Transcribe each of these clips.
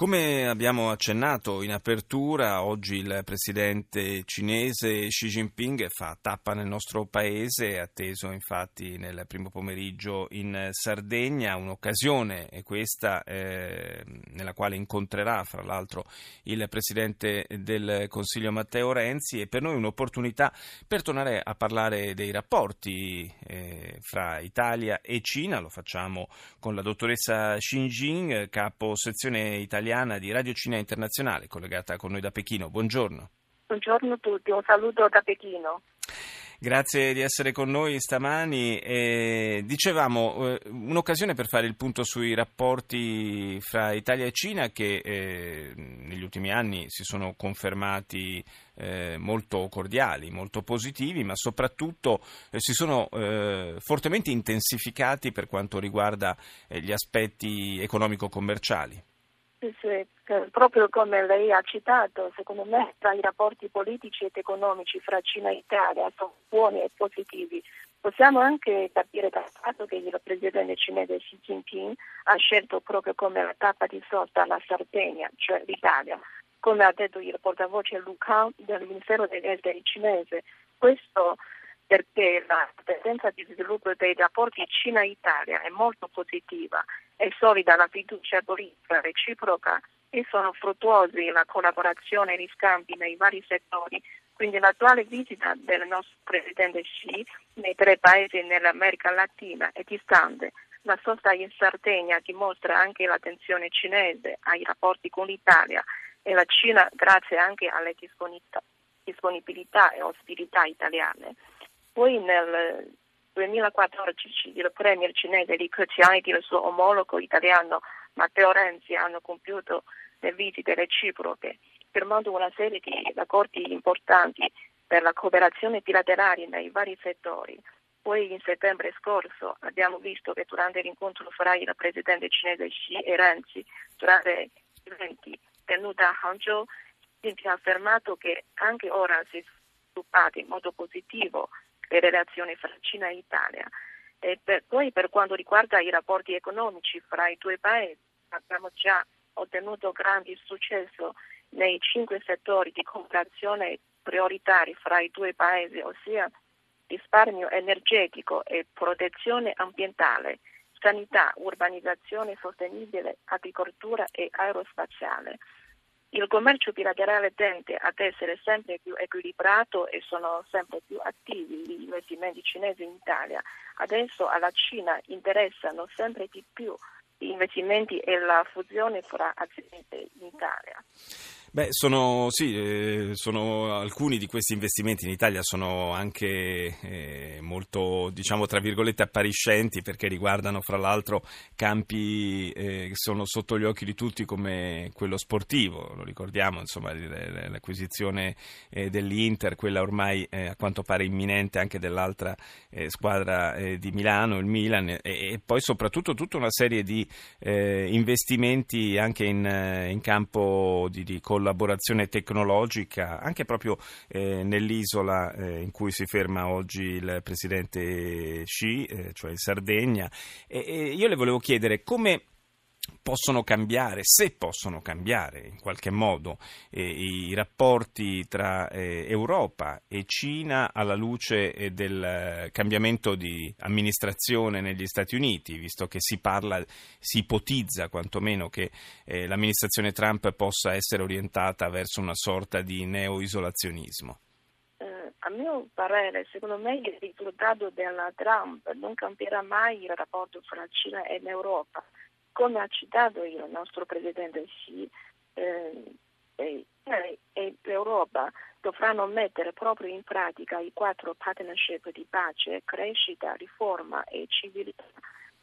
Come abbiamo accennato in apertura, oggi il presidente cinese Xi Jinping fa tappa nel nostro paese, atteso infatti nel primo pomeriggio in Sardegna, un'occasione è questa eh, nella quale incontrerà fra l'altro il presidente del Consiglio Matteo Renzi e per noi un'opportunità per tornare a parlare dei rapporti eh, fra Italia e Cina, lo facciamo con la dottoressa Xin Jing, capo sezione italiana italiana di Radio Cina Internazionale, collegata con noi da Pechino. Buongiorno. Buongiorno a tutti, un saluto da Pechino. Grazie di essere con noi stamani. Eh, dicevamo, eh, un'occasione per fare il punto sui rapporti fra Italia e Cina che eh, negli ultimi anni si sono confermati eh, molto cordiali, molto positivi, ma soprattutto eh, si sono fortemente intensificati per quanto riguarda gli aspetti economico-commerciali. Sì, proprio come lei ha citato, secondo me tra i rapporti politici ed economici fra Cina e Italia sono buoni e positivi. Possiamo anche capire dal fatto che il presidente cinese Xi Jinping ha scelto proprio come la tappa di sosta la Sardegna, cioè l'Italia, come ha detto il portavoce Lu Kang del Ministero degli Esteri cinese. Questo perché la tendenza di sviluppo dei rapporti Cina-Italia è molto positiva, è solida la fiducia politica reciproca e sono fruttuosi la collaborazione e gli scambi nei vari settori. Quindi l'attuale visita del nostro Presidente Xi nei tre paesi nell'America Latina è distante. La sosta in Sardegna dimostra anche l'attenzione cinese ai rapporti con l'Italia e la Cina grazie anche alle disponibilità e ostilità italiane. Poi nel 2014 il premier cinese Li Keqiang ed il suo omologo italiano Matteo Renzi hanno compiuto le visite reciproche, firmando una serie di accordi importanti per la cooperazione bilaterale nei vari settori. Poi in settembre scorso abbiamo visto che durante l'incontro fra il presidente cinese Xi e Renzi, durante gli eventi tenuti a Hangzhou, Xi ha affermato che anche ora si è sviluppato in modo positivo le relazioni fra Cina e Italia. E per, poi per quanto riguarda i rapporti economici fra i due paesi, abbiamo già ottenuto grandi successo nei cinque settori di cooperazione prioritari fra i due paesi, ossia risparmio energetico e protezione ambientale, sanità, urbanizzazione sostenibile, agricoltura e aerospaziale. Il commercio bilaterale tende ad essere sempre più equilibrato e sono sempre più attivi gli investimenti cinesi in Italia. Adesso alla Cina interessano sempre di più gli investimenti e la fusione fra aziende in Italia. Beh, sono, sì, eh, sono, alcuni di questi investimenti in Italia sono anche eh, molto, diciamo, tra virgolette, appariscenti perché riguardano fra l'altro campi eh, che sono sotto gli occhi di tutti come quello sportivo, lo ricordiamo, insomma, l'acquisizione dell'Inter, quella ormai a quanto pare imminente anche dell'altra squadra di Milano, il Milan, e, poi soprattutto tutta una serie di investimenti anche in, campo di, di collaborazione tecnologica anche proprio eh, nell'isola eh, in cui si ferma oggi il presidente Xi, eh, cioè in Sardegna. E, e io le volevo chiedere come possono cambiare, se possono cambiare in qualche modo eh, i rapporti tra eh, Europa e Cina alla luce eh, del cambiamento di amministrazione negli Stati Uniti, visto che si parla, si ipotizza quantomeno che eh, l'amministrazione Trump possa essere orientata verso una sorta di neo-isolazionismo. Eh, a mio parere, secondo me il risultato della Trump non cambierà mai il rapporto fra Cina e l'Europa come ha citato il nostro Presidente Xi, eh, e, e l'Europa dovranno mettere proprio in pratica i quattro partnership di pace, crescita, riforma e civiltà,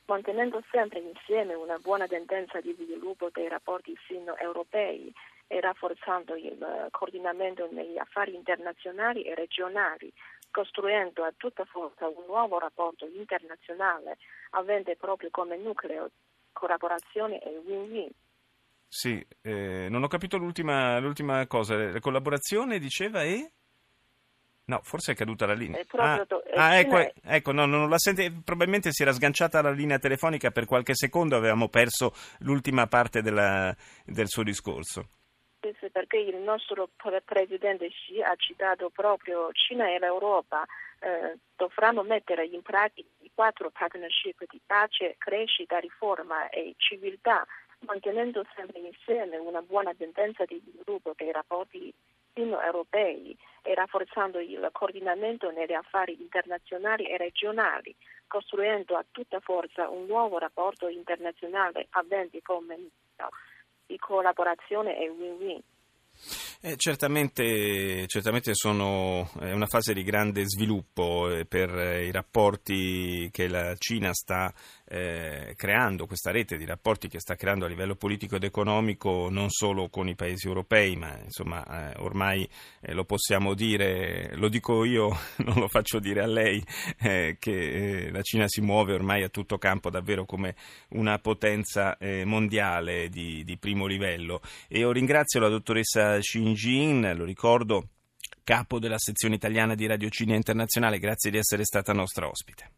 mantenendo sempre insieme una buona tendenza di sviluppo dei rapporti sino-europei e rafforzando il coordinamento negli affari internazionali e regionali, costruendo a tutta forza un nuovo rapporto internazionale avente proprio come nucleo collaborazione e win-win. Sì, eh, non ho capito l'ultima, l'ultima cosa. La collaborazione diceva e? No, forse è caduta la linea. Ah, to- ah ecco, ecco no, non la sente, probabilmente si era sganciata la linea telefonica per qualche secondo, avevamo perso l'ultima parte della, del suo discorso. Perché il nostro presidente Xi ha citato proprio Cina e l'Europa eh, dovranno mettere in pratica quattro partnership di pace, crescita, riforma e civiltà, mantenendo sempre insieme una buona tendenza di sviluppo dei rapporti europei e rafforzando il coordinamento negli affari internazionali e regionali, costruendo a tutta forza un nuovo rapporto internazionale avente come di collaborazione e win-win. Eh, certamente, certamente sono, è una fase di grande sviluppo eh, per eh, i rapporti che la Cina sta eh, creando, questa rete di rapporti che sta creando a livello politico ed economico non solo con i paesi europei, ma insomma eh, ormai eh, lo possiamo dire, lo dico io, non lo faccio dire a lei, che la Cina si muove ormai a tutto campo davvero come una potenza mondiale di, di primo livello. E io ringrazio la dottoressa Xin Jin, lo ricordo, capo della sezione italiana di Radio Cina Internazionale, grazie di essere stata nostra ospite.